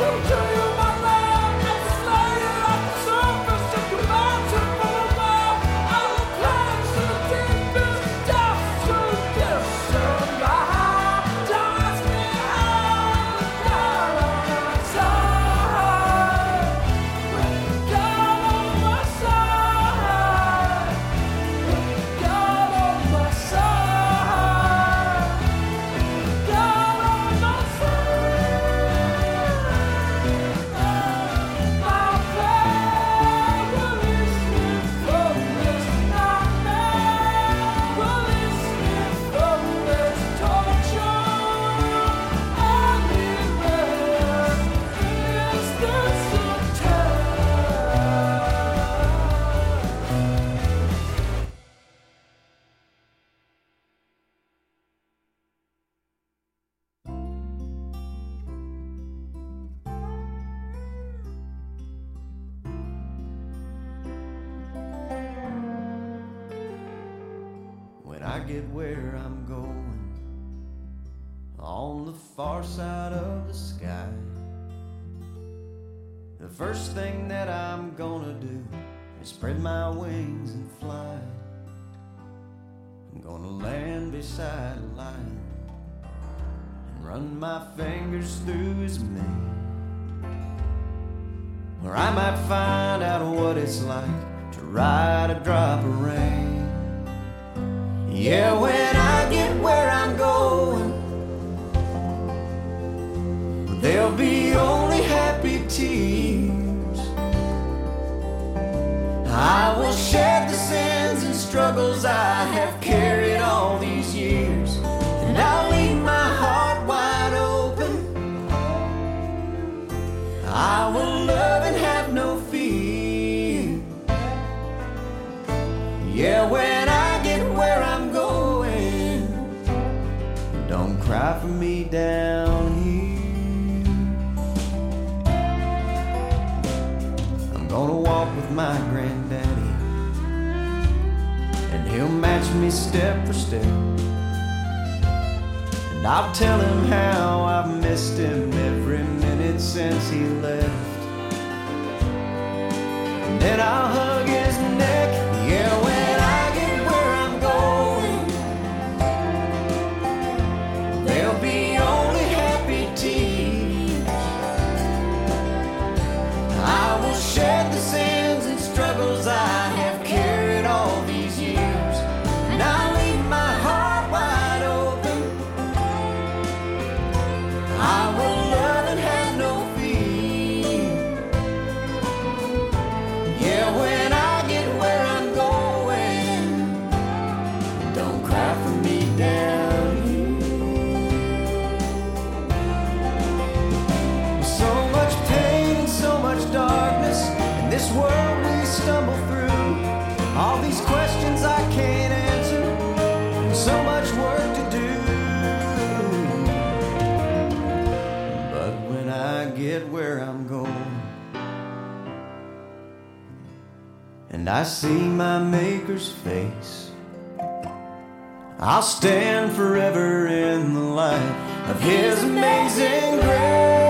get struggles I have carried all these years, and I'll leave my heart wide open. I will love and have no fear. Yeah, when I get where I'm going, don't cry for me down here. I'm gonna walk with my granddaddy, and he'll match me step for step. And I'll tell him how I've missed him every minute since he left. And then I'll hug his neck. Yeah, when and I see my Maker's face, I'll stand forever in the light of His amazing grace.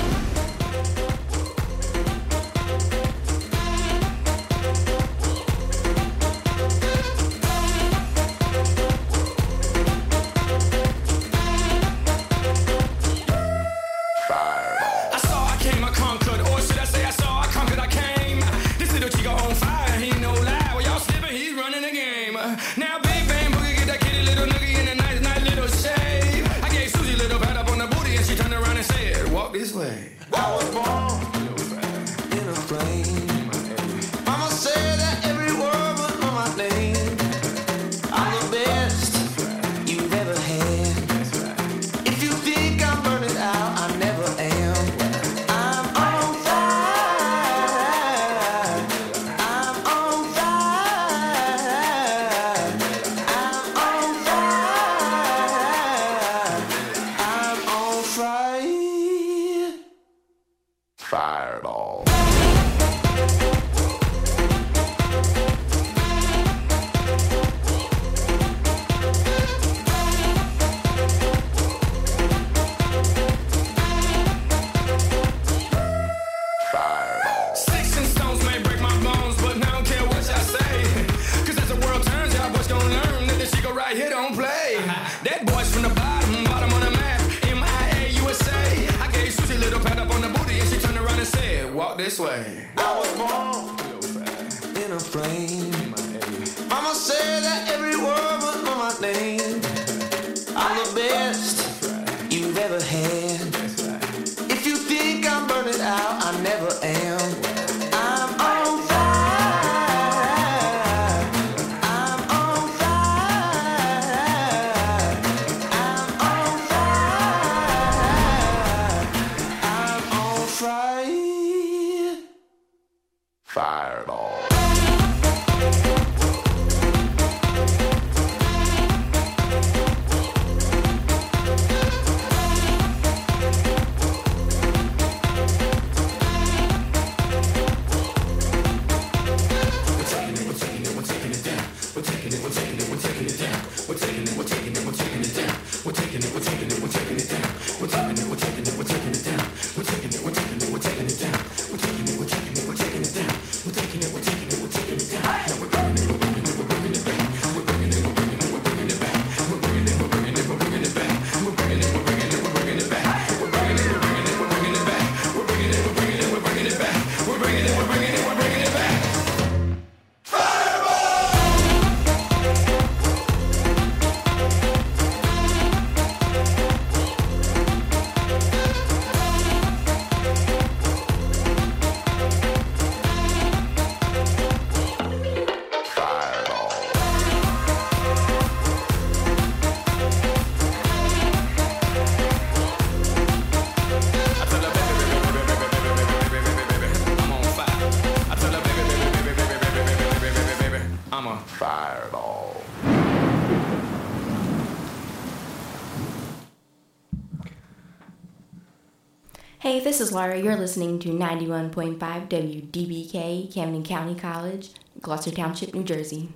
This is Laura. You're listening to 91.5 WDBK, Camden County College, Gloucester Township, New Jersey.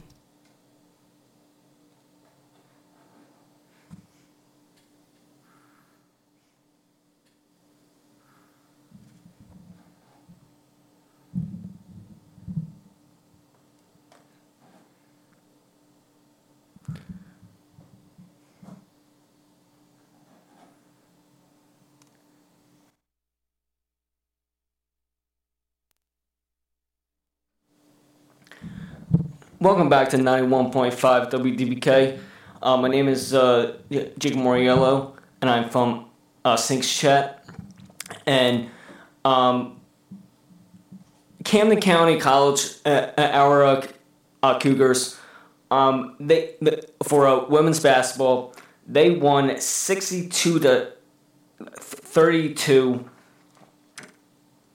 Welcome back to 91.5 WDBK. Uh, my name is uh, Jacob Moriello, and I'm from uh, Sinks Chat. And um, Camden County College, uh, our uh, uh, Cougars, um, they for uh, women's basketball, they won 62 to 32.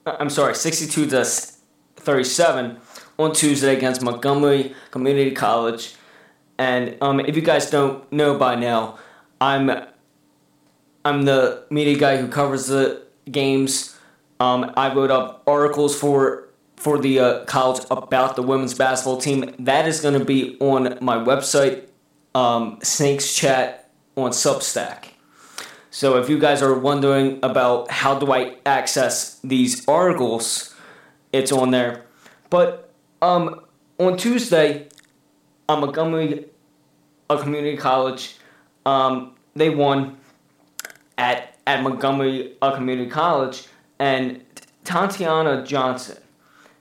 I'm sorry, 62 to 37 on Tuesday against Montgomery Community College. And um, if you guys don't know by now, I'm I'm the media guy who covers the games. Um, I wrote up articles for for the uh, college about the women's basketball team. That is going to be on my website, um, Snakes Chat on Substack. So if you guys are wondering about how do I access these articles, it's on there. But um, on Tuesday, uh, Montgomery a community college, um, they won at at Montgomery a community college, and Tatiana Johnson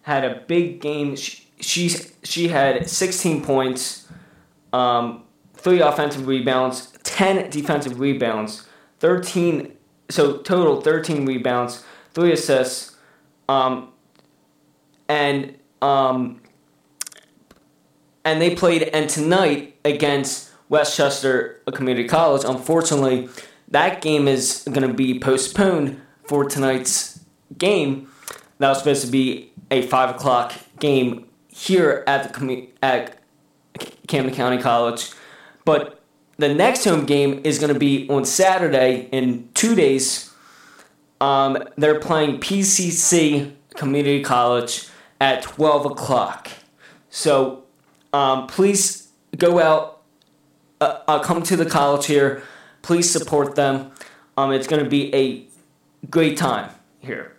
had a big game. She she, she had 16 points, um, three offensive rebounds, 10 defensive rebounds, 13 so total 13 rebounds, three assists, um, and um, and they played and tonight against Westchester Community College. Unfortunately, that game is going to be postponed for tonight's game. That was supposed to be a five o'clock game here at the at Camden County College, but the next home game is going to be on Saturday in two days. Um, they're playing PCC Community College at twelve o'clock. So um, please go out, uh, uh, come to the college here. Please support them. Um, it's going to be a great time here.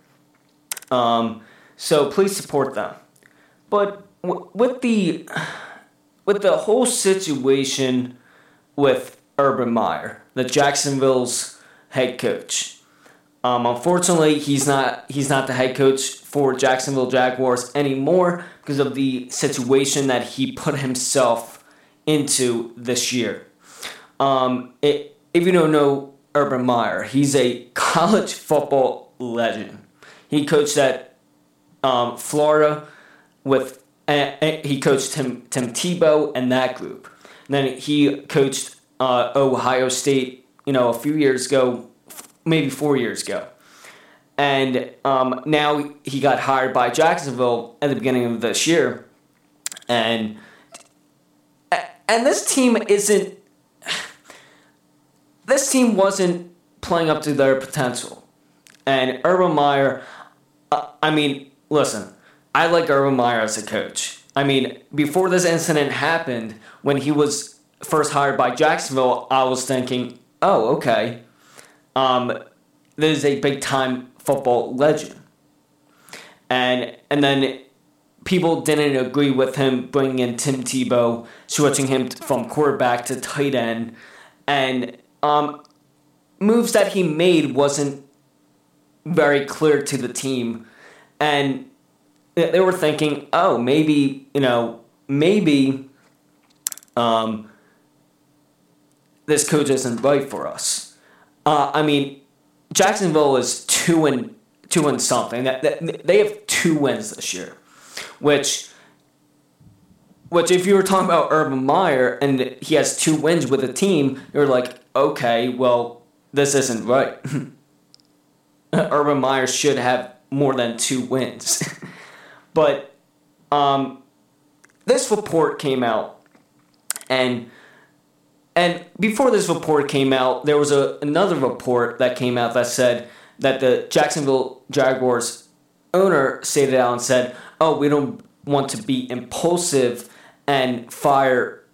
Um, so please support them. But w- with the with the whole situation with Urban Meyer, the Jacksonville's head coach. Um, unfortunately, he's not he's not the head coach for Jacksonville Jaguars anymore because of the situation that he put himself into this year. Um, it, if you don't know Urban Meyer, he's a college football legend. He coached at um, Florida with uh, he coached Tim Tim Tebow and that group. And then he coached uh, Ohio State, you know, a few years ago, maybe four years ago. And um, now he got hired by Jacksonville at the beginning of this year. And and this team isn't this team wasn't playing up to their potential. And Urban Meyer, uh, I mean, listen, I like Urban Meyer as a coach. I mean, before this incident happened, when he was first hired by Jacksonville, I was thinking, oh, okay, um, this is a big time football legend. And and then people didn't agree with him bringing in Tim Tebow, switching him from quarterback to tight end, and um, moves that he made wasn't very clear to the team, and they were thinking, oh, maybe you know, maybe um, this coach isn't right for us. Uh, I mean, Jacksonville is two and two and something. That, that they have two wins this year, which which if you were talking about Urban Meyer and he has two wins with a team, you're like, okay, well, this isn't right. Urban Meyer should have more than two wins. but um, this report came out, and and before this report came out, there was a another report that came out that said that the Jacksonville Jaguars owner stated out and said, "Oh, we don't want to be impulsive and fire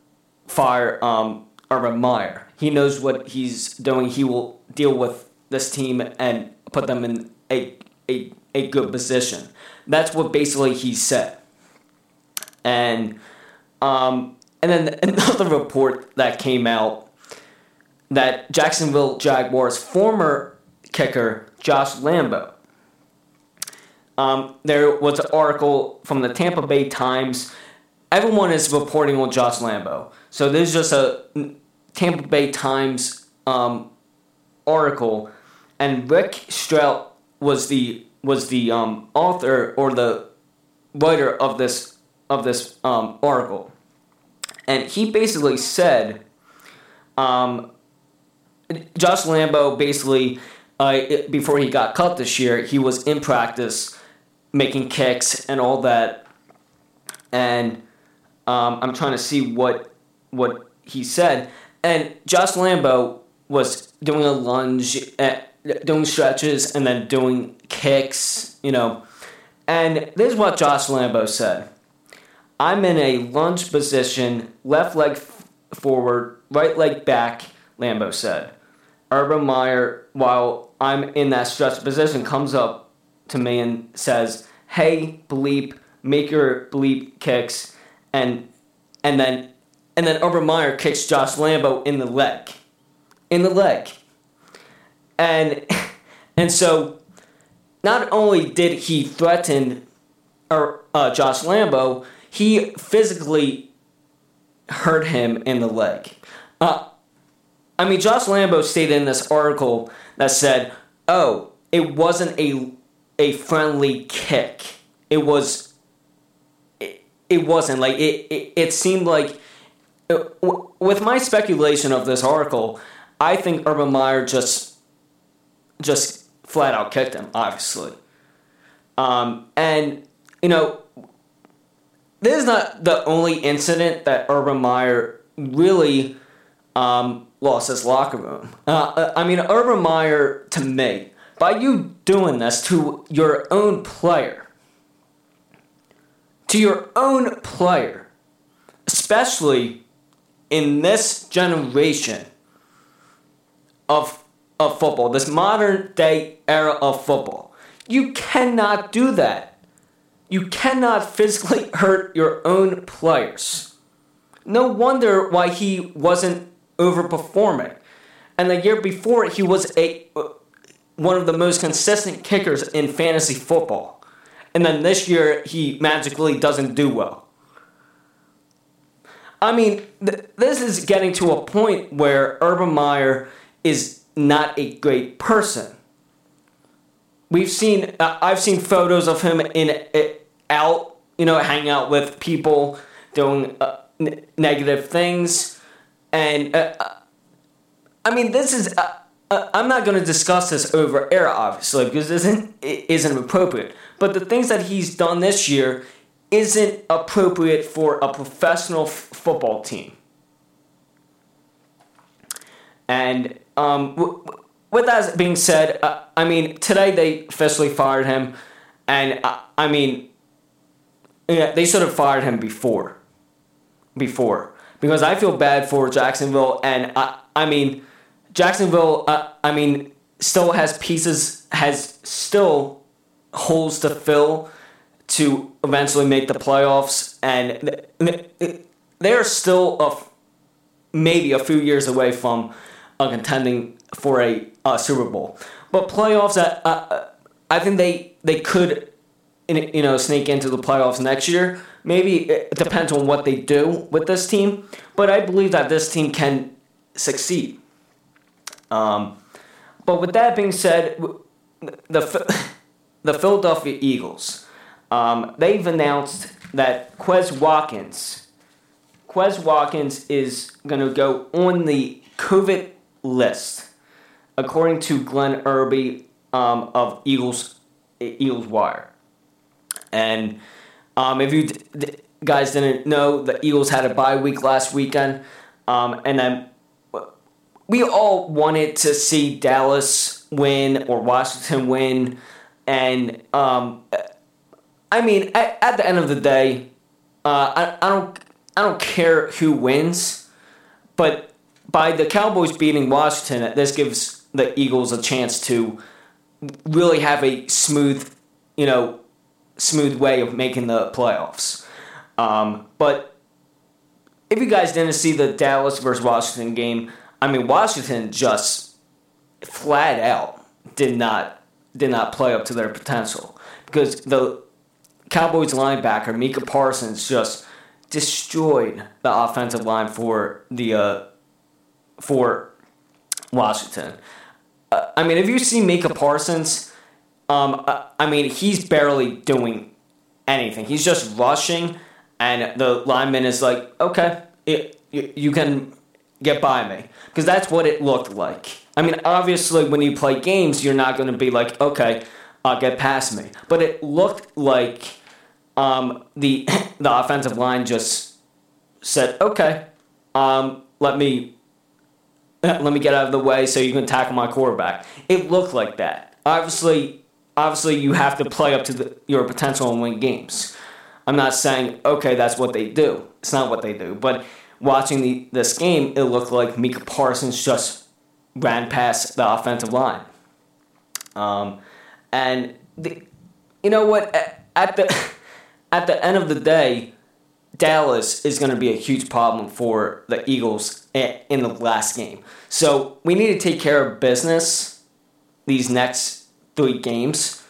fire um, Urban Meyer. He knows what he's doing. He will deal with this team and put them in a a, a good position." That's what basically he said, and um, and then another report that came out that Jacksonville Jaguars former kicker Josh Lambo. Um, there was an article from the Tampa Bay Times. Everyone is reporting on Josh Lambo. So this is just a Tampa Bay Times um, article, and Rick Stroud was the was the um, author or the writer of this of this um, article and he basically said, um, Josh Lambo basically uh, before he got cut this year, he was in practice making kicks and all that. And um, I'm trying to see what what he said. And Josh Lambo was doing a lunge, uh, doing stretches, and then doing kicks, you know. And this is what Josh Lambo said I'm in a lunge position, left leg f- forward, right leg back, Lambo said. Urban Meyer, while I'm in that stretch position, comes up to me and says, Hey, bleep, make your bleep kicks. And and then and then Urban Meyer kicks Josh Lambo in the leg. In the leg. And and so not only did he threaten or uh, Josh Lambo, he physically hurt him in the leg. Uh, I mean, Josh Lambo stated in this article that said, "Oh, it wasn't a a friendly kick. It was. It, it wasn't like it. It, it seemed like." Uh, with my speculation of this article, I think Urban Meyer just just flat out kicked him, obviously. Um, and you know, this is not the only incident that Urban Meyer really um, lost his locker room. Uh, I mean, Urban Meyer, to me, by you doing this to your own player, to your own player, especially in this generation of, of football, this modern day era of football, you cannot do that. You cannot physically hurt your own players. No wonder why he wasn't overperforming. And the year before, he was a one of the most consistent kickers in fantasy football. And then this year, he magically doesn't do well. I mean, th- this is getting to a point where Urban Meyer is not a great person. We've seen, uh, I've seen photos of him in uh, out, you know, hanging out with people, doing uh, n- negative things, and uh, uh, I mean, this is. Uh, I'm not going to discuss this over air, obviously, because this isn't it isn't appropriate. But the things that he's done this year isn't appropriate for a professional f- football team. And um, w- with that being said, uh, I mean, today they officially fired him, and uh, I mean, yeah, they should have fired him before. Before, because I feel bad for Jacksonville, and I, I mean, Jacksonville, uh, I mean, still has pieces, has still holes to fill to eventually make the playoffs, and they're still a, maybe a few years away from uh, contending for a Super Bowl. But playoffs, uh, uh, I think they they could, you know, sneak into the playoffs next year. Maybe it depends on what they do with this team, but I believe that this team can succeed. Um, but with that being said, the the Philadelphia Eagles, um, they've announced that Quez Watkins, Quez Watkins is going to go on the COVID list, according to Glenn Erby um, of Eagles Eagles Wire. And um, if you d- guys didn't know, the Eagles had a bye week last weekend, um, and then we all wanted to see Dallas win or Washington win, and um, I mean, at, at, the end of the day, uh, I, I don't I don't care who wins, but by the Cowboys beating Washington, this gives the Eagles a chance to really have a smooth, you know, smooth way of making the playoffs. Um, but if you guys didn't see the Dallas versus Washington game, I mean, Washington just flat out did not did not play up to their potential because the Cowboys linebacker Micah Parsons just destroyed the offensive line for the uh, for Washington. Uh, I mean, if you see Micah Parsons, um, uh, I mean, he's barely doing anything. He's just rushing, and the lineman is like, okay, it, you, can get by me because that's what it looked like. I mean, obviously, when you play games, you're not going to be like, okay, uh, get past me. But it looked like um, the the offensive line just said, okay, um, let me let me get out of the way so you can tackle my quarterback. It looked like that. Obviously, obviously, you have to play up to the, your potential and win games. I'm not saying okay, that's what they do. It's not what they do, but watching the, this game, it looked like Micah Parsons just ran past the offensive line. Um, and the, you know what? At the at the end of the day, Dallas is going to be a huge problem for the Eagles in the last game. So we need to take care of business these next three games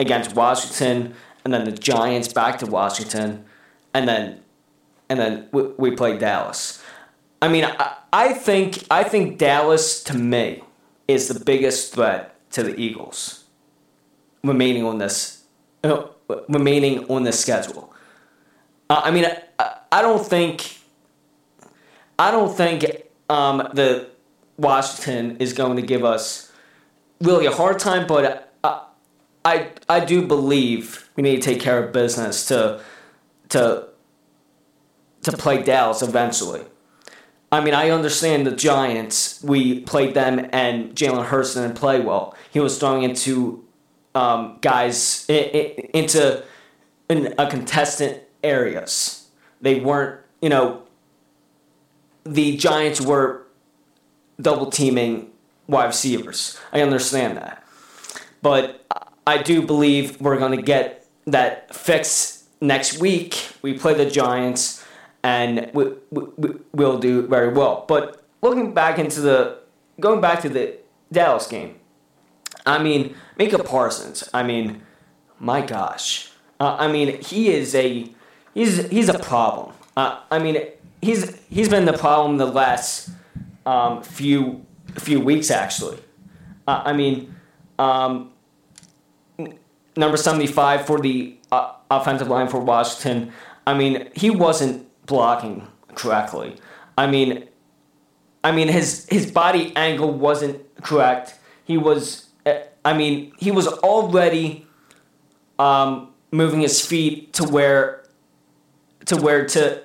against Washington, and then the Giants back to Washington, and then and then we, we play Dallas. I mean, I, I think I think Dallas to me is the biggest threat to the Eagles remaining on this uh, remaining on this schedule. Uh, I mean, I, I, don't think I don't think um, the Washington is going to give us really a hard time, but I, I I do believe we need to take care of business to to to play Dallas eventually. I mean, I understand the Giants. We played them, and Jalen Hurts didn't play well. He was throwing into um, guys into in a contestant areas. They weren't, you know, the Giants were double teaming wide receivers. I understand that, but I do believe we're going to get that fix next week. We play the Giants and we, we, we'll do very well. But looking back into the, going back to the Dallas game, I mean, Micah Parsons, I mean, my gosh. Uh, I mean, he is a, he's, he's a problem. Uh, I mean, he's, he's been the problem the last um, few, few weeks, actually. Uh, I mean, um, number 75 for the uh, offensive line for Washington. I mean, he wasn't blocking correctly. I mean, I mean his his body angle wasn't correct. He was, I mean, he was already um, moving his feet to where to where to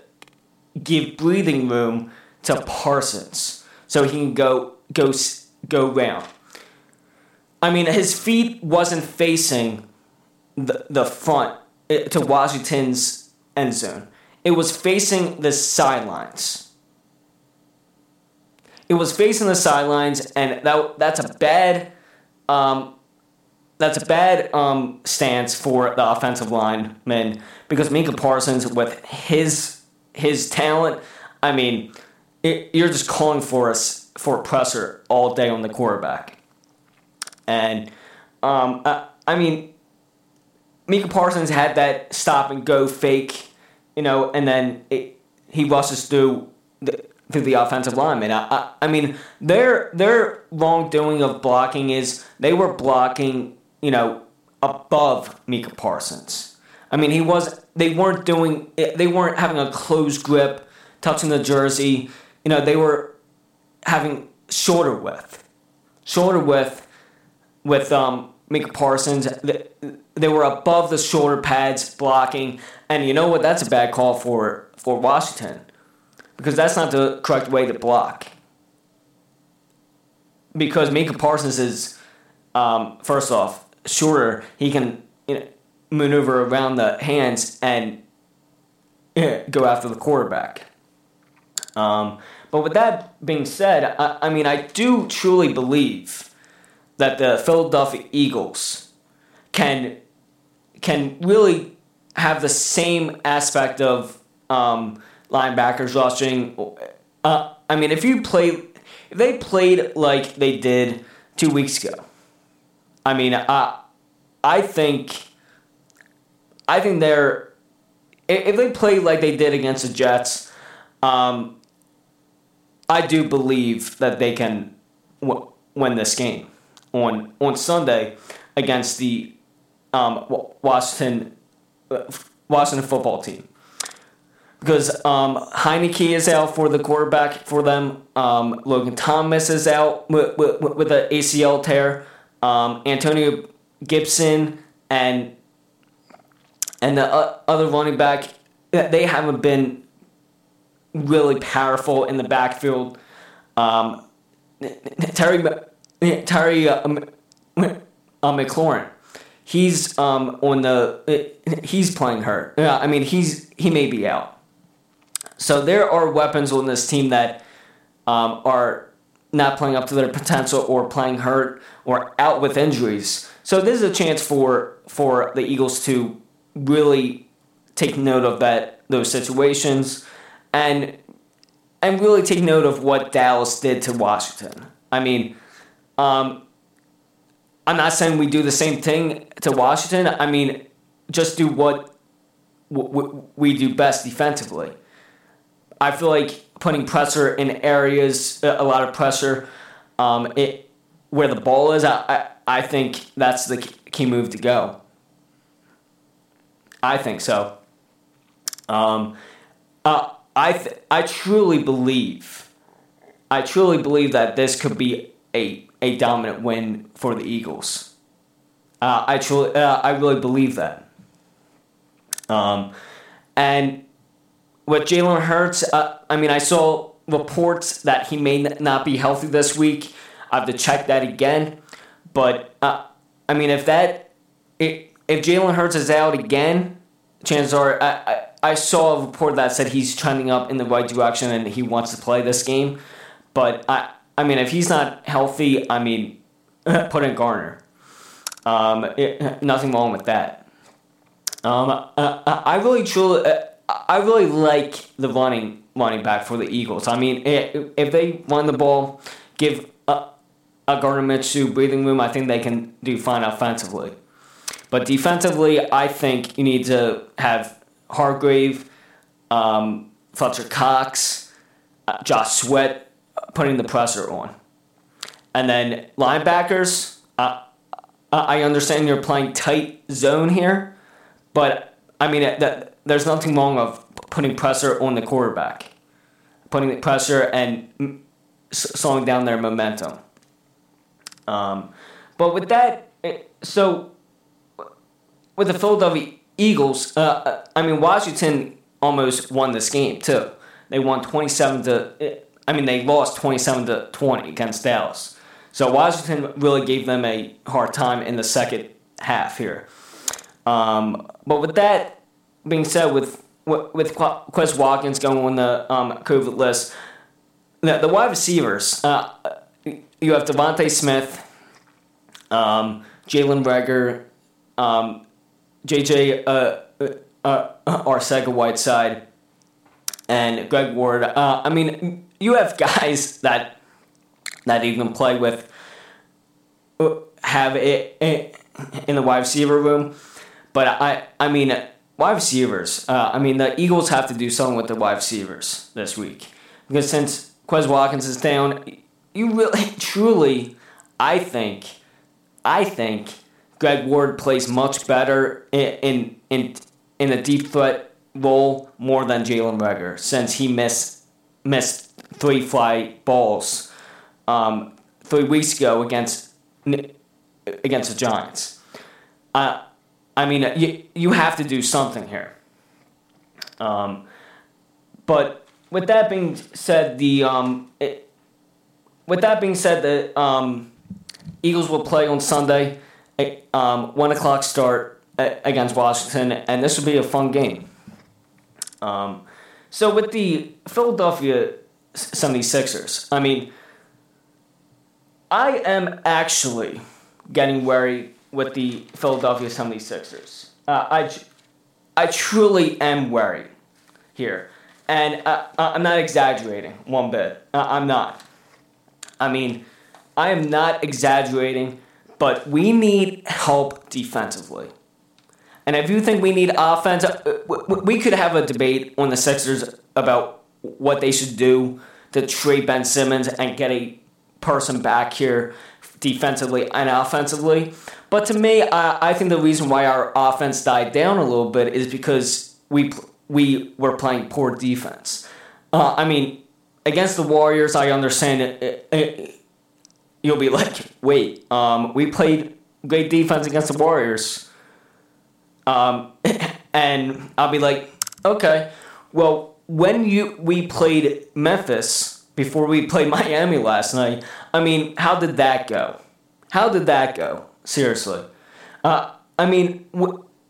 give breathing room to Parsons so he can go go go round. I mean, his feet wasn't facing the the front eh, to Washington's end zone. It was facing the sidelines. It was facing the sidelines, and that that's a bad um, that's a bad um, stance for the offensive lineman because Micah Parsons, with his his talent, I mean, it, you're just calling for us for presser all day on the quarterback, and um, I, I mean, Micah Parsons had that stop and go fake you know, and then it, he rushes through the, through the offensive lineman. I, I, I mean, their their wrongdoing of blocking is they were blocking, you know, above Micah Parsons. I mean, he was. They weren't doing. They weren't having a close grip, touching the jersey. You know, they were having shorter width, shorter width with um, Micah Parsons. They, were above the shoulder pads blocking, and you know what? That's a bad call for for Washington because that's not the correct way to block. Because Micah Parsons is, um, first off, shorter. He can you know, maneuver around the hands and go after the quarterback. Um, but with that being said, I, I mean, I do truly believe that the Philadelphia Eagles can can really have the same aspect of um, linebackers rushing. Uh, I mean, if you play, if they played like they did two weeks ago, I mean, I, I think, I think they're, if they play like they did against the Jets, um, I do believe that they can w- win this game on on Sunday against the um, Washington Washington football team. because um, Heinicke is out for the quarterback for them. Um, Logan Thomas is out with, with, with an ACL tear. Um, Antonio Gibson and and the uh, other running back, they haven't been really powerful in the backfield. Um, Terry Terry uh, uh, McLaurin, he's um, on the he's playing hurt. Yeah, I mean he's he may be out. So there are weapons on this team that um, are not playing up to their potential or playing hurt or out with injuries. So this is a chance for for the Eagles to really take note of that those situations and and really take note of what Dallas did to Washington. I mean, um, I'm not saying we do the same thing to Washington. I mean, just do what we do best defensively. I feel like putting pressure in areas, a lot of pressure, um, it where the ball is. I, I I think that's the key move to go. I think so. Um, uh, I th- I truly believe, I truly believe that this could be a a dominant win for the Eagles. Uh, I truly, uh, I really believe that. Um, and with Jalen Hurts, uh, I mean, I saw reports that he may not be healthy this week. I have to check that again. But uh, I mean, if that if, if Jalen Hurts is out again, chances are I, I, I saw a report that said he's trending up in the right direction and he wants to play this game. But I I mean, if he's not healthy, I mean, put in Gardner. Um, it, nothing wrong with that. Um, uh, I really truly. Uh, I really like the running running back for the Eagles. I mean, if they run the ball, give a, a Gardner Minshew breathing room, I think they can do fine offensively. But defensively, I think you need to have Hargrave, um, Fletcher Cox, uh, Josh Sweat putting the pressure on. And then linebackers, uh, I understand you're playing tight zone here, but I mean, that there's nothing wrong of putting pressure on the quarterback, putting the pressure and slowing down their momentum. Um, but with that, so with the Philadelphia Eagles, uh, uh, I mean Washington almost won this game too. They won twenty seven to. I mean they lost twenty seven to twenty against Dallas. So Washington really gave them a hard time in the second half here. Um, but with that, being said, with with Quez Watkins going on the um, COVID list, the, the wide receivers, uh, you have DeVonta Smith, um, Jalen Reagor, um, JJ uh, uh, uh, Arcega Whiteside, and Greg Ward. Uh, I mean, you have guys that that you can play with, uh, have it in the wide receiver room. But I, I mean, wide receivers. Uh, I mean, the Eagles have to do something with the wide receivers this week because since Quez Watkins is down, you really, truly, I think, I think Greg Ward plays much better in in in, a deep threat role more than Jalen Reagor since he missed missed three fly balls um, three weeks ago against against the Giants. Uh, I mean, you, you have to do something here. Um, but with that being said, the um, it, with that being said, the um, Eagles will play on Sunday, um, one o'clock start against Washington, and this will be a fun game. Um, so with the Philadelphia 76ers, I mean, I am actually getting worried with the Philadelphia 76ers. Uh, I, I truly am worried here. And uh, uh, I'm not exaggerating one bit. Uh, I'm not. I mean, I am not exaggerating, but we need help defensively. And if you think we need offense, uh, we could have a debate on the Sixers about what they should do to trade Ben Simmons and get a person back here defensively and offensively. But to me, I, I think the reason why our offense died down a little bit is because we we were playing poor defense. Uh, I mean, against the Warriors, I understand it, it, it you'll be like, wait, um, we played great defense against the Warriors. Um, and I'll be like, okay, well, when you we played Memphis before we played Miami last night, I mean, how did that go? How did that go? Seriously, uh, I mean,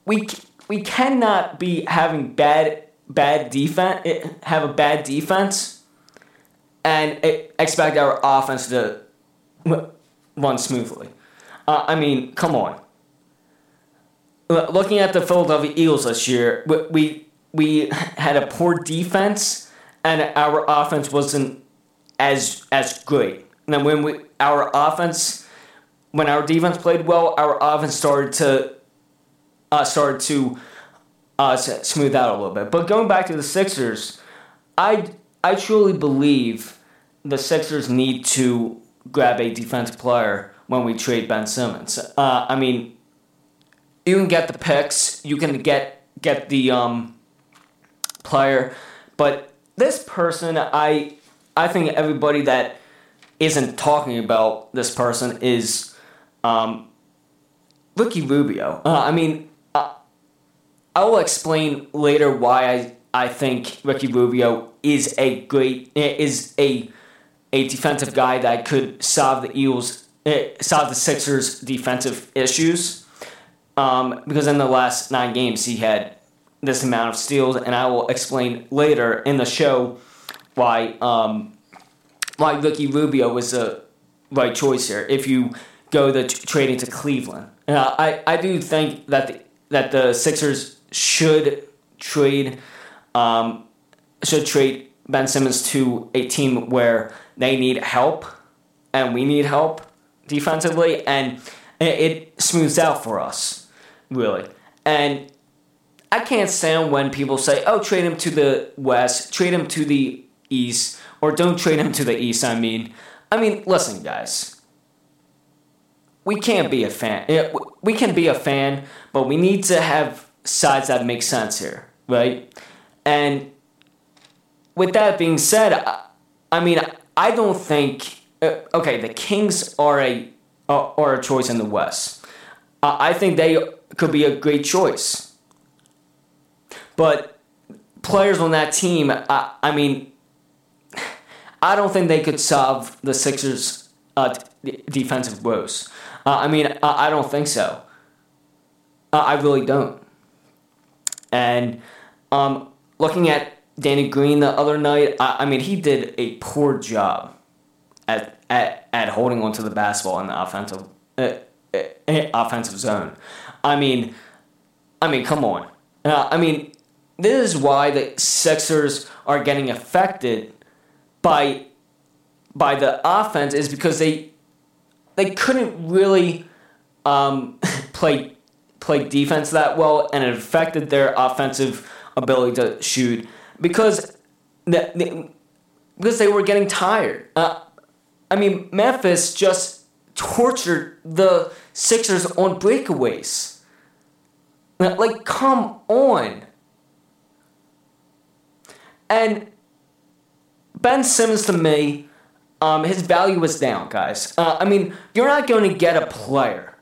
we we cannot be having bad bad defense, eh, have a bad defense, and expect our offense to run smoothly. Uh, I mean, come on. Looking at the Philadelphia Eagles this year, we we had a poor defense, and our offense wasn't as as great. And when we our offense, when our defense played well, our offense started to uh, started to uh, smooth out a little bit. But going back to the Sixers, I I truly believe the Sixers need to grab a defensive player when we trade Ben Simmons. Uh, I mean, you can get the picks, you can get get the um, player, but this person, I I think everybody that isn't talking about this person is um, Ricky Rubio. Uh, I mean, uh, I will explain later why I I think Ricky Rubio is a great is a a defensive guy that could solve the Eagles, uh, solve the Sixers' defensive issues. Um, because in the last nine games, he had this amount of steals, and I will explain later in the show why um, why Ricky Rubio was the right choice here. If you go the t- trading to Cleveland, uh, I I do think that the, that the Sixers should trade um, should trade Ben Simmons to a team where they need help and we need help defensively, and it smooths out for us, really. And I can't stand when people say, oh, trade him to the West, trade him to the East, or don't trade him to the East, I mean. I mean, listen, guys. We can't be a fan. We can be a fan, but we need to have sides that make sense here, right? And with that being said, I, I mean, I don't think. Uh, okay, the Kings are a uh, are a choice in the West. Uh, I think they could be a great choice. But players on that team, I, I mean, I don't think they could solve the Sixers' uh, d- defensive woes. Uh, I mean, I, I, don't think so. Uh, I really don't. And um, looking at Danny Green the other night, I, I mean, he did a poor job at, at, at holding onto the basketball in the offensive uh, uh, offensive zone. I mean, I mean, come on. Uh, I mean, this is why the Sixers are getting affected by by the offense is because they they couldn't really um, play play defense that well, and it affected their offensive ability to shoot because the, because they were getting tired. Uh, I mean, Memphis just tortured the Sixers on breakaways. Like, come on. And Ben Simmons to me, um, his value was down, guys. Uh, I mean, you're not going to get a player.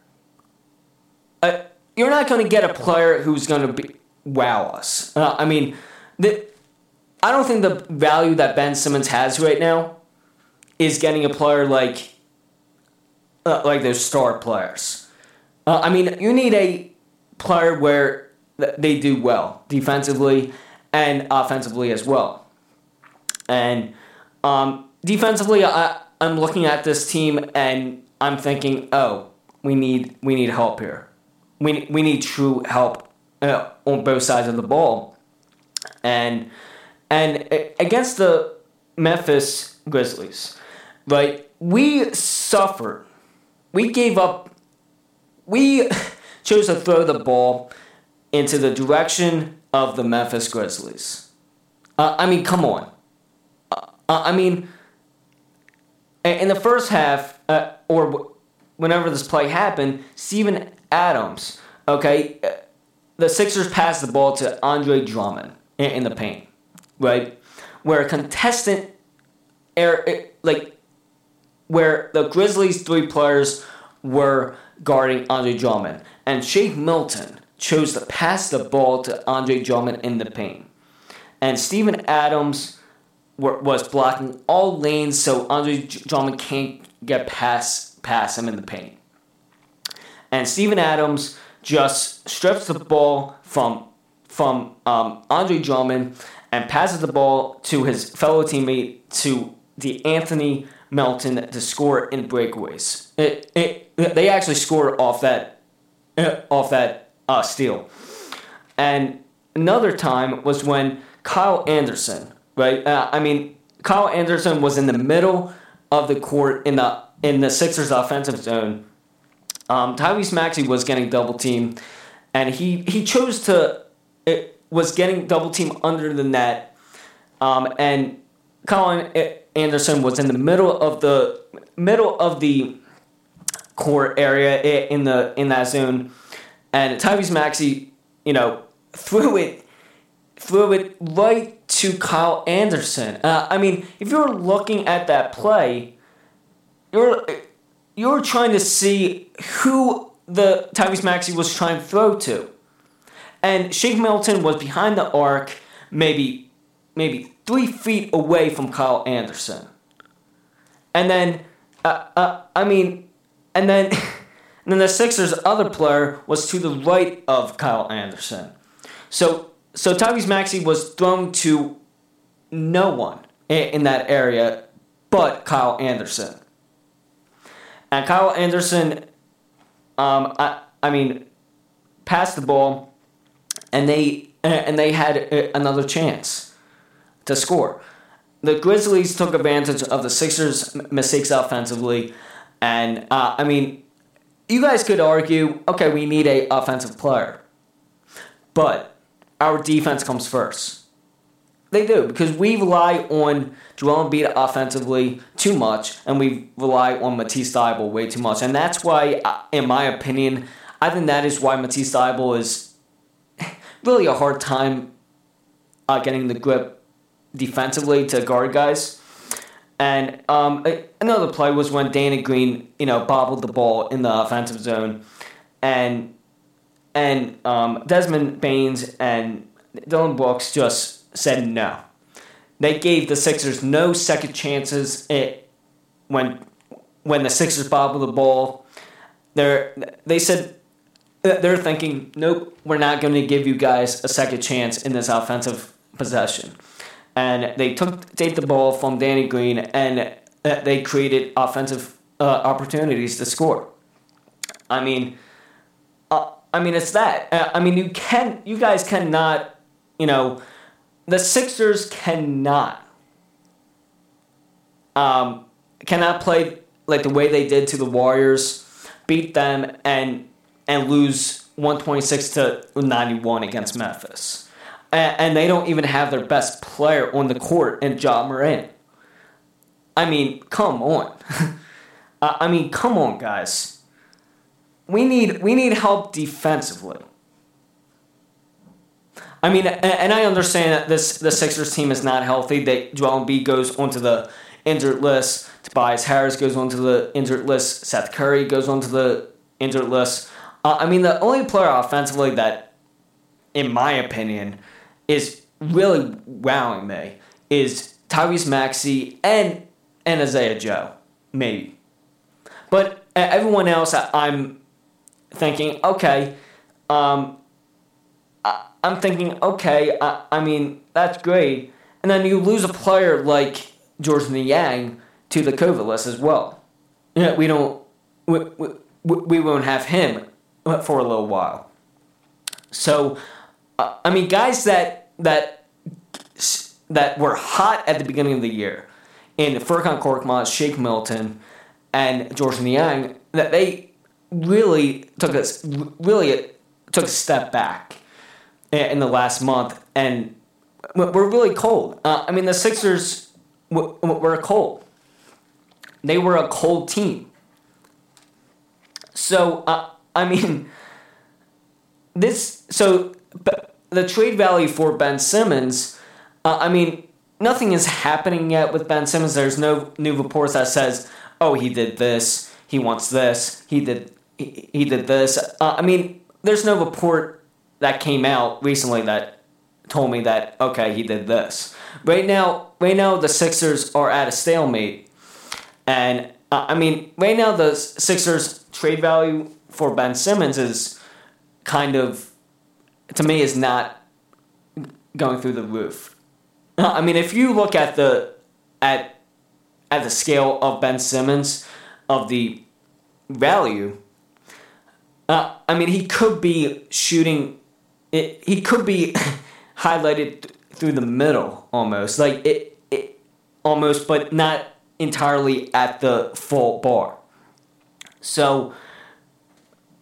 Uh, you're not going to get a player who's going to be wow us. Uh, I mean, the, I don't think the value that Ben Simmons has right now is getting a player like uh, like those star players. Uh, I mean, you need a player where they do well defensively and offensively as well. And um, defensively, I, I'm looking at this team and I'm thinking, oh, we need we need help here. We we need true help uh, on both sides of the ball, and and against the Memphis Grizzlies, right? We suffered. We gave up. We chose to throw the ball into the direction of the Memphis Grizzlies. Uh, I mean, come on. Uh, I mean, in the first half, uh, or whenever this play happened, Steven Adams, okay, uh, the Sixers passed the ball to Andre Drummond in the paint, right? Where a contestant air like where the Grizzlies three players were guarding Andre Drummond, and Shake Milton chose to pass the ball to Andre Drummond in the paint, and Steven Adams were, was blocking all lanes so Andre Drummond can't get past past him in the paint, and Steven Adams just strips the ball from from um, Andre Drummond and passes the ball to his fellow teammate to the Anthony Melton to score in breakaways. It, it, they actually scored off that uh, off that uh, steal. And another time was when Kyle Anderson, right? Uh, I mean, Kyle Anderson was in the middle of the court in the in the Sixers offensive zone. Um, Tyrese Maxey was getting double teamed, and he he chose to it was getting double teamed under the net, um, and Colin Anderson was in the middle of the middle of the court area in the in that zone, and Tyrese Maxey, you know, threw it threw it right to Kyle Anderson. Uh, I mean, if you're looking at that play, you're you're trying to see who the Tyrese Maxey was trying to throw to, and Shake Milton was behind the arc, maybe maybe three feet away from Kyle Anderson. And then, uh, uh, I mean, and then, and then the Sixers' other player was to the right of Kyle Anderson. So, so Tyrese Maxey was thrown to no one in, in that area but Kyle Anderson. And Kyle Anderson, um, I, I mean, passed the ball, and they and they had another chance to score. The Grizzlies took advantage of the Sixers' mistakes offensively, and uh, I mean, you guys could argue, okay, we need a offensive player, but our defense comes first. They do because we rely on Joel Embiid offensively too much, and we rely on Matisse Thybulle way too much, and that's why, uh, in my opinion, I think that is why Matisse Thybulle is really a hard time uh, getting the grip defensively to guard guys. And um, another play was when Danny Green, you know, bobbled the ball in the offensive zone, and and um, Desmond Baines and Dillon Brooks just said no. They gave the Sixers no second chances. It, when when the Sixers bobbled the ball, they they said they're thinking, nope, we're not going to give you guys a second chance in this offensive possession and they took take the ball from Danny Green and uh, they created offensive uh, opportunities to score. I mean, uh, I mean it's that. Uh, I mean you can you guys cannot, you know, the Sixers cannot um, cannot play like the way they did to the Warriors, beat them and and lose 126 to 91 against Memphis and they don't even have their best player on the court in Ja Morant. I mean, come on. I mean, come on, guys. We need we need help defensively. I mean, and I understand that this the Sixers team is not healthy. They Joel Embiid goes onto the injured list. Tobias Harris goes onto the injured list. Seth Curry goes onto the injured list. Uh, I mean, the only player offensively that, in my opinion, is really wowing me is Tyrese Maxey and and Isaiah Joe, maybe. But everyone else, I'm thinking, okay, um, I, am thinking, okay, I, I, mean, that's great. And then you lose a player like Georges Niang to the COVID list as well. Yeah, we don't, we, we, we won't have him for a little while. So, uh, I mean, guys that that that were hot at the beginning of the year in Furkan Korkmaz, Shake Milton, and Georges Niang, that they really took a really took a step back in the last month, and we're really cold. Uh, I mean, the Sixers were cold. They were a cold team. So uh, I mean, this so the trade value for Ben Simmons, uh, I mean, nothing is happening yet with Ben Simmons. There's no new reports that says, "Oh, he did this. He wants this. He did he, he did this." Uh, I mean, there's no report that came out recently that told me that okay, he did this. Right now, right now the Sixers are at a stalemate, and uh, I mean, right now the Sixers trade value for Ben Simmons is kind of, to me, is not going through the roof. Uh, I mean, if you look at the at at the scale of Ben Simmons of the value, uh, I mean, he could be shooting. It, he could be highlighted through the middle almost, like it, it almost, but not entirely at the full bar. So,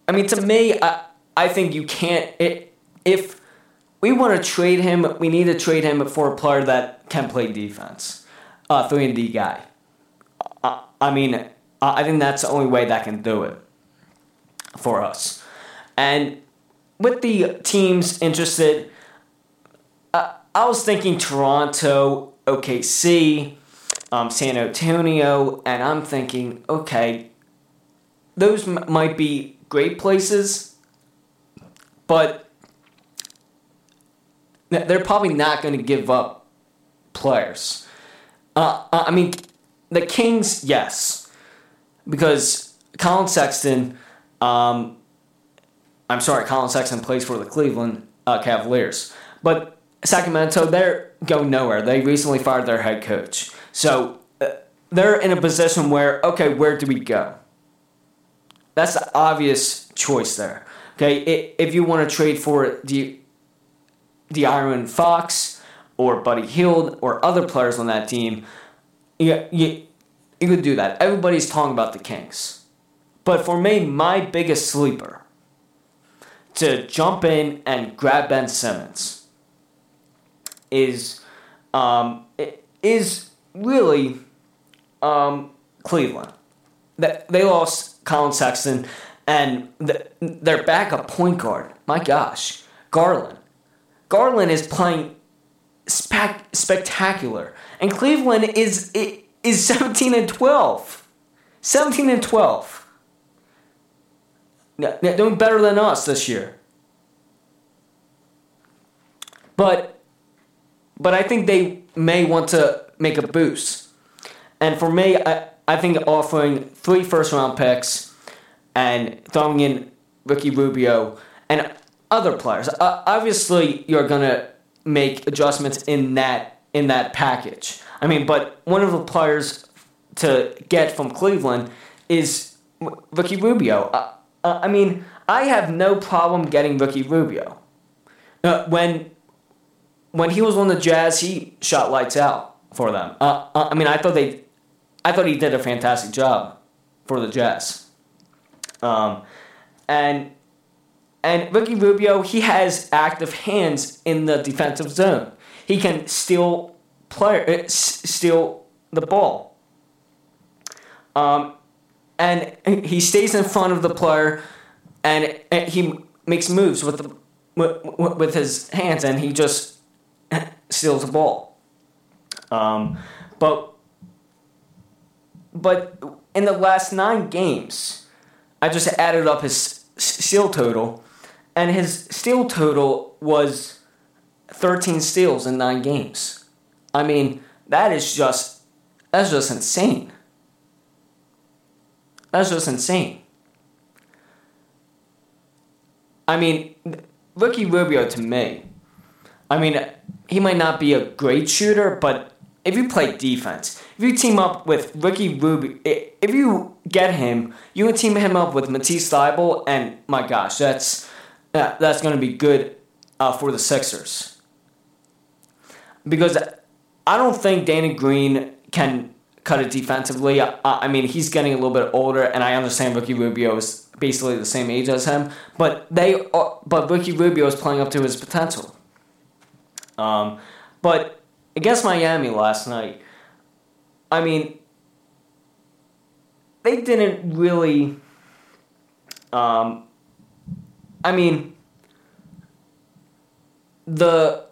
I mean, to me, I, I think you can't. It, if we want to trade him, we need to trade him for a player that can play defense, a three and D guy. I, I mean, I think that's the only way that can do it for us. And with the teams interested, uh, I was thinking Toronto, OKC, um, San Antonio, and I'm thinking, okay, those m- might be great places, but they're probably not going to give up players. Uh, uh, I mean, the Kings, yes, because Collin Sexton, um, I'm sorry, Collin Sexton plays for the Cleveland uh, Cavaliers, but Sacramento, they're going nowhere. They recently fired their head coach. So uh, they're in a position where, okay, where do we go? That's the obvious choice there. Okay, if you want to trade for the De'Aaron Fox or Buddy Hield or other players on that team, you, you, you could do that. Everybody's talking about the Kings. But for me, my biggest sleeper to jump in and grab Ben Simmons is um, is really um, Cleveland. They lost Collin Sexton and the, their backup point guard. My gosh, Garland. Garland is playing spec- spectacular, and Cleveland is is seventeen and twelve. Seventeen and twelve. They're doing better than us this year. But but I think they may want to make a boost. And for me, I, I think offering three first round picks and throwing in Ricky Rubio and other players. Uh, obviously, you're going to make adjustments in that in that package. I mean, but one of the players to get from Cleveland is Ricky Rubio. Uh, I mean, I have no problem getting Ricky Rubio. Uh, when when he was on the Jazz, he shot lights out for them. Uh, uh, I mean, I thought they, I thought he did a fantastic job for the Jazz. Um, and and Ricky Rubio, he has active hands in the defensive zone. He can steal player, uh, steal the ball. Um, and he stays in front of the player, and, and he makes moves with the with, with his hands, and he just steals the ball. Um, but but in the last nine games, I just added up his steal total, and his steal total was 13 steals in nine games. I mean, that is just that's just insane. That's just insane. I mean, Ricky Rubio to me. I mean, he might not be a great shooter, but if you play defense, if you team up with Ricky Rubio, if you get him, you can team him up with Matisse Thybulle, and my gosh, that's that's going to be good uh, for the Sixers. Because I don't think Danny Green can cut it defensively. I, I mean, he's getting a little bit older, and I understand Ricky Rubio is basically the same age as him, but they are, but Ricky Rubio is playing up to his potential. Um, but against Miami last night, I mean, they didn't really. Um, I mean, the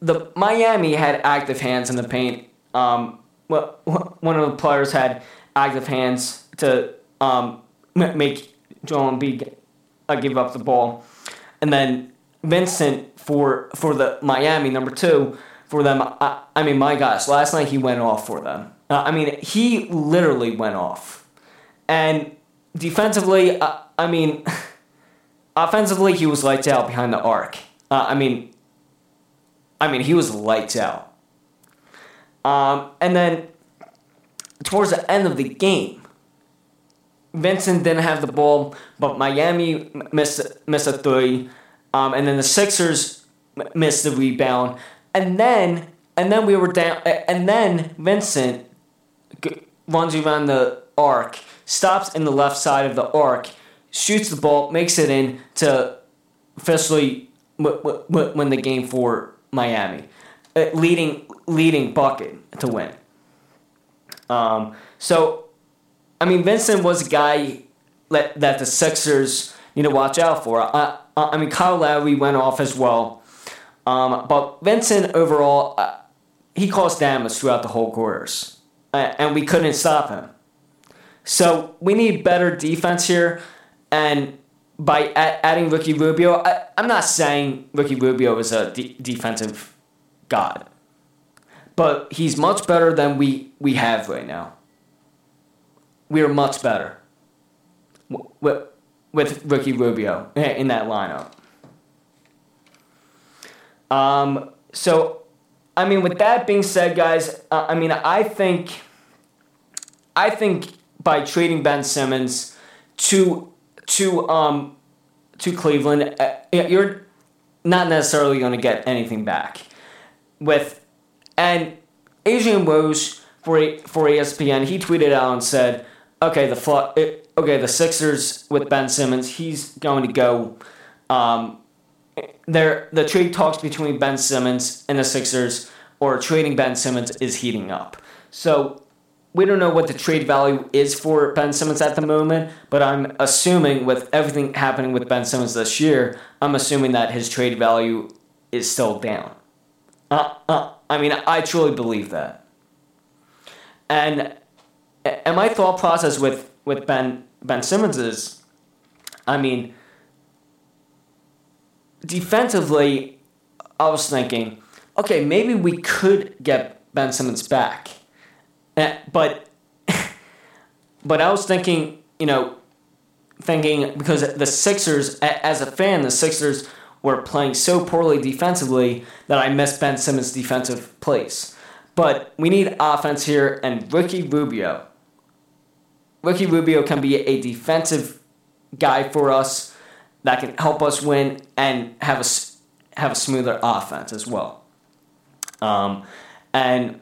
the Miami had active hands in the paint. Um, well, one of the players had active hands to um, make Joel Embiid uh, give up the ball, and then Vincent for for the Miami number two for them. I, I mean, my gosh, last night he went off for them. Uh, I mean, he literally went off, and defensively, uh, I mean, offensively he was lights out behind the arc. Uh, I mean, I mean, he was lights out. Um, and then towards the end of the game, Vincent didn't have the ball, but Miami missed missed a three, um, and then the Sixers missed the rebound, and then and then we were down, and then Vincent runs around the arc, stops in the left side of the arc, shoots the ball, makes it in to officially win the game for Miami, leading leading bucket to win. Um, so, I mean, Vincent was a guy that, that the Sixers need to watch out for. I, I, I mean, Kyle Lowry went off as well, um, but Vincent overall, uh, he caused damage throughout the whole quarters, uh, and we couldn't stop him. So we need better defense here, and by adding Ricky Rubio, I, am not saying Ricky Rubio is a de- defensive god, but he's much better than we, we have right now. We are much better with, with Ricky Rubio in that lineup. Um, so, I mean, with that being said, guys, uh, I mean, I think, I think by trading Ben Simmons to to um to Cleveland, uh, you're not necessarily going to get anything back. With and Adrian Woj for for ESPN, he tweeted out and said, "Okay, the uh, okay the Sixers with Ben Simmons, he's going to go." Um, there, the trade talks between Ben Simmons and the Sixers, or trading Ben Simmons, is heating up. So we don't know what the trade value is for Ben Simmons at the moment, but I'm assuming with everything happening with Ben Simmons this year, I'm assuming that his trade value is still down. Uh, uh, I mean, I truly believe that. And and my thought process with, with Ben Ben Simmons is, I mean, defensively, I was thinking, okay, maybe we could get Ben Simmons back uh, but but I was thinking, you know, thinking because the Sixers, as a fan, the Sixers were playing so poorly defensively that I missed Ben Simmons' defensive plays. But we need offense here, and Ricky Rubio. Ricky Rubio can be a defensive guy for us that can help us win and have a have a smoother offense as well. Um, and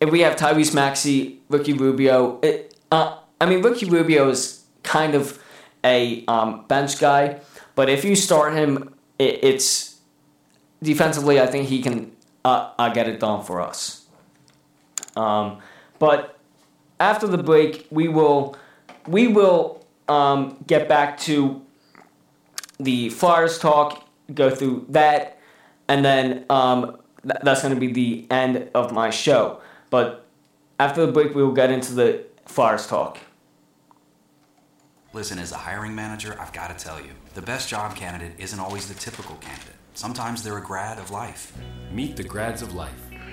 if we have Tyrese Maxey, Ricky Rubio, it, uh, I mean, Ricky Rubio is kind of a um, bench guy, but if you start him, it, it's defensively, I think he can uh, uh, get it done for us. Um, but after the break, we will we will um, get back to the Flyers talk, go through that, and then um, th- that's going to be the end of my show. But after the break, we will get into the Flyers talk. Listen, as a hiring manager, I've got to tell you, the best job candidate isn't always the typical candidate. Sometimes they're a grad of life. Meet the grads of life.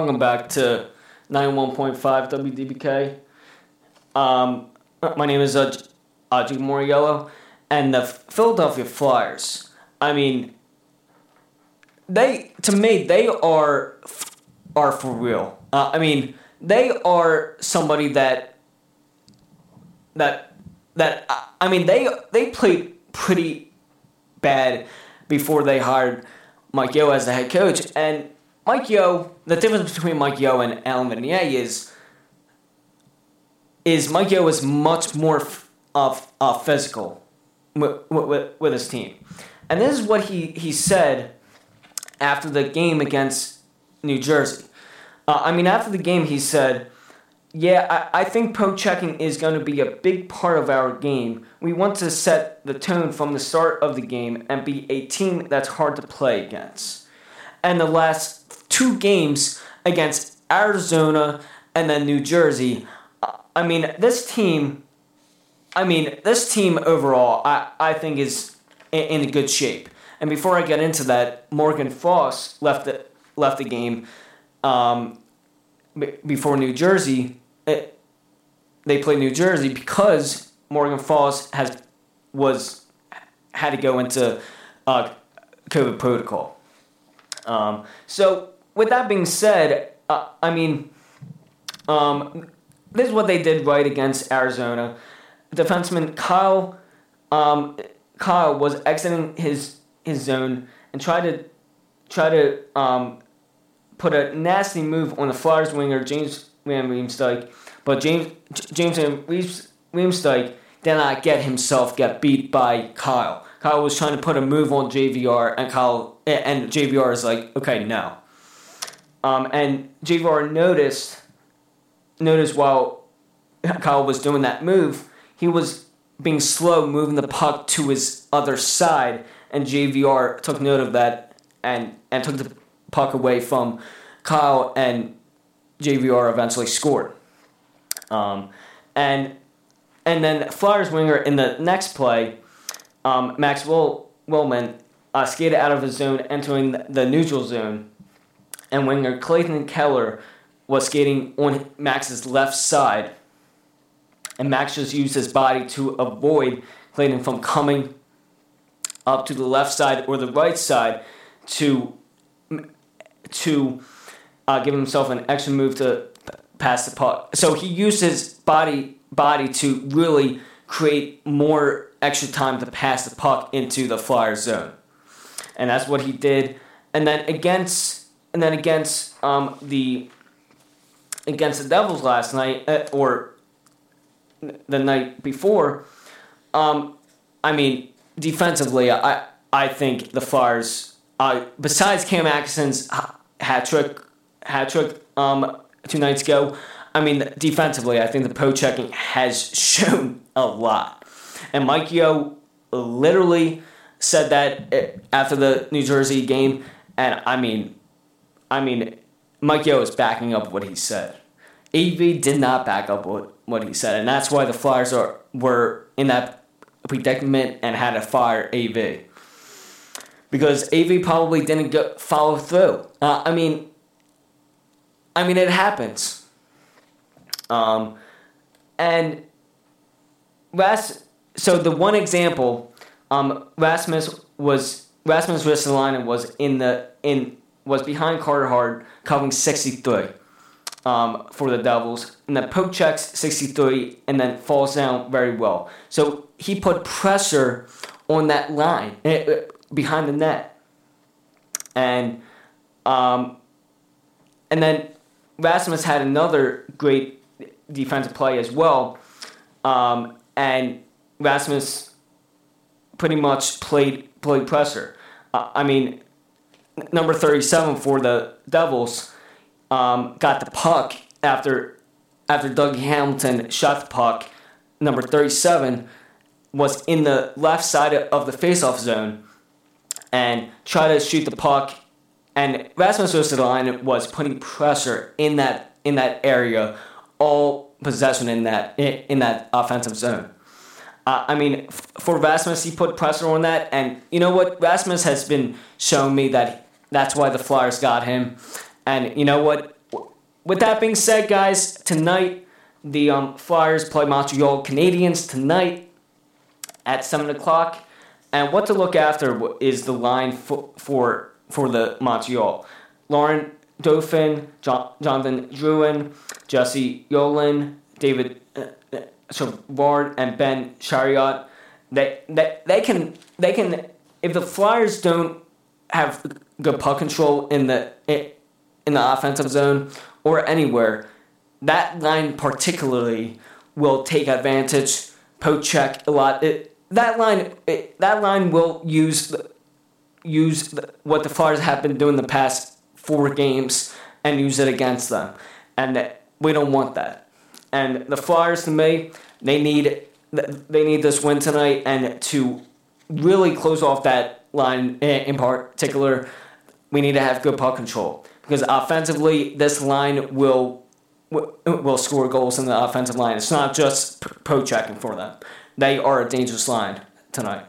Welcome back to 91.5 WDBK. Um, my name is uh, Ajik Moriello, and the Philadelphia Flyers. I mean, they to me they are are for real. Uh, I mean, they are somebody that that that uh, I mean they they played pretty bad before they hired Mike Yeo as the head coach, and Mike Yeo. The difference between Mike Yeo and Alain Vigneault is is Mike Yeo is much more f- of uh, physical with, with, with his team, and this is what he he said after the game against New Jersey. Uh, I mean, after the game, he said, "Yeah, I, I think poke checking is going to be a big part of our game. We want to set the tone from the start of the game and be a team that's hard to play against." And the last two games against Arizona and then New Jersey, I mean, this team. I mean, this team overall, I, I think is in, good shape. And before I get into that, Morgan Frost left the left the game um, before New Jersey. It, they played New Jersey because Morgan Frost has was had to go into uh, COVID protocol. Um, so with that being said, uh, I mean, um, this is what they did right against Arizona. Defenseman Kyle um, Kyle was exiting his his zone and tried to try to um, put a nasty move on the Flyers winger James Van Riemsdyk, but James James Van Riemsdyk did not get himself get beat by Kyle. Kyle was trying to put a move on JVR, and Kyle and JVR is like, okay, no. Um, and JVR noticed noticed while Kyle was doing that move, he was being slow, moving the puck to his other side, and JVR took note of that and and took the puck away from Kyle, and JVR eventually scored. Um, and and then Flyers winger in the next play, um, Max Will, Willman uh, skated out of his zone, entering the neutral zone, and winger Clayton Keller was skating on Max's left side, and Max just used his body to avoid Clayton from coming up to the left side or the right side to to uh, give himself an extra move to pass the puck. So he used his body body to really create more extra time to pass the puck into the flyer zone, and that's what he did. And then against and then against um, the against the Devils last night uh, or the night before. Um, I mean, defensively, I I think the Flyers, uh, besides Cam Atkinson's hat trick, hat trick um, two nights ago, I mean, defensively, I think the poke checking has shown a lot. And Mike Yeo literally said that eh, after the New Jersey game, and I mean, I mean, Mike Yeo is backing up what he said. AV did not back up what, what he said, and that's why the Flyers are were in that predicament and had to fire AV because AV probably didn't go, follow through. Uh, I mean, I mean it happens. Um, and Ras, so the one example, um, Rasmus was Rasmus Ristolainen was in the in was behind Carter Hart, covering sixty three. Um, for the Devils, and then poke checks 63 and then falls down very well. So he put pressure on that line eh, eh, behind the net. And um, and then Rasmus had another great defensive play as well. Um, and Rasmus pretty much played played pressure. Uh, I mean, number 37 for the Devils um, got the puck after after Doug Hamilton shot the puck. Number 37 was in the left side of the faceoff zone and tried to shoot the puck. And Rasmus Ristolainen was putting pressure in that in that area, all possession in that in that offensive zone. Uh, I mean, f- for Rasmus, he put pressure on that, and you know what? Rasmus has been showing me that that's why the Flyers got him. And you know what? With that being said, guys, tonight the um, Flyers play Montreal Canadiens tonight at seven o'clock. And what to look after is the line for for, for the Montreal. Laurent Dauphin, John, Jonathan Drouin, Jesse Ylönen, David uh, uh, Savard, and Ben Chiarot. They, they, they can they can if the Flyers don't have good puck control in the in the offensive zone or anywhere, that line particularly will take advantage, poke check a lot. It, that line, it, that line will use the, use the, what the Flyers have been doing the past four games and use it against them, and we don't want that. And the Flyers, to me, they need they need this win tonight, and to really close off that line in particular, we need to have good puck control because offensively, this line will will score goals in the offensive line. It's not just poke checking for them; they are a dangerous line tonight.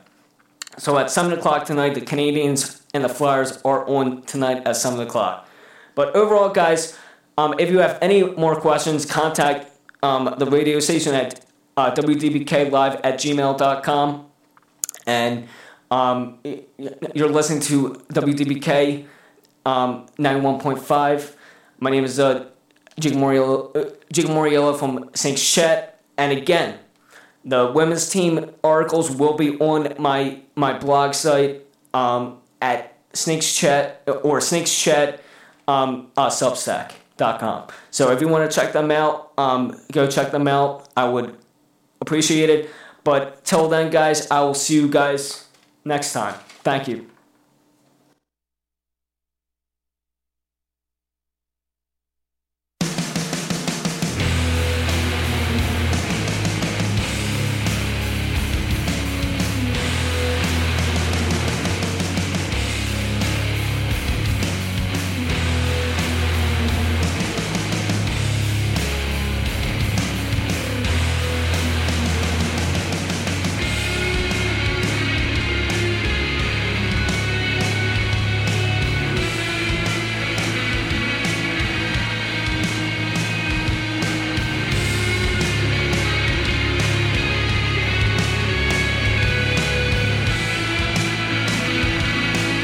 So at seven o'clock tonight, the Canadiens and the Flyers are on tonight at seven o'clock. But overall, guys, um, if you have any more questions, contact um, the radio station at uh, wdbklive at gmail.com. And um, you're listening to WDBK um, 91.5. My name is uh, Moriello, uh, from St. Chet. And again, the women's team articles will be on my my blog site um, at Snakes Chat or Snakes Chat um, uh, Substack.com. So if you want to check them out, um, go check them out. I would appreciate it. But till then, guys, I will see you guys next time. Thank you.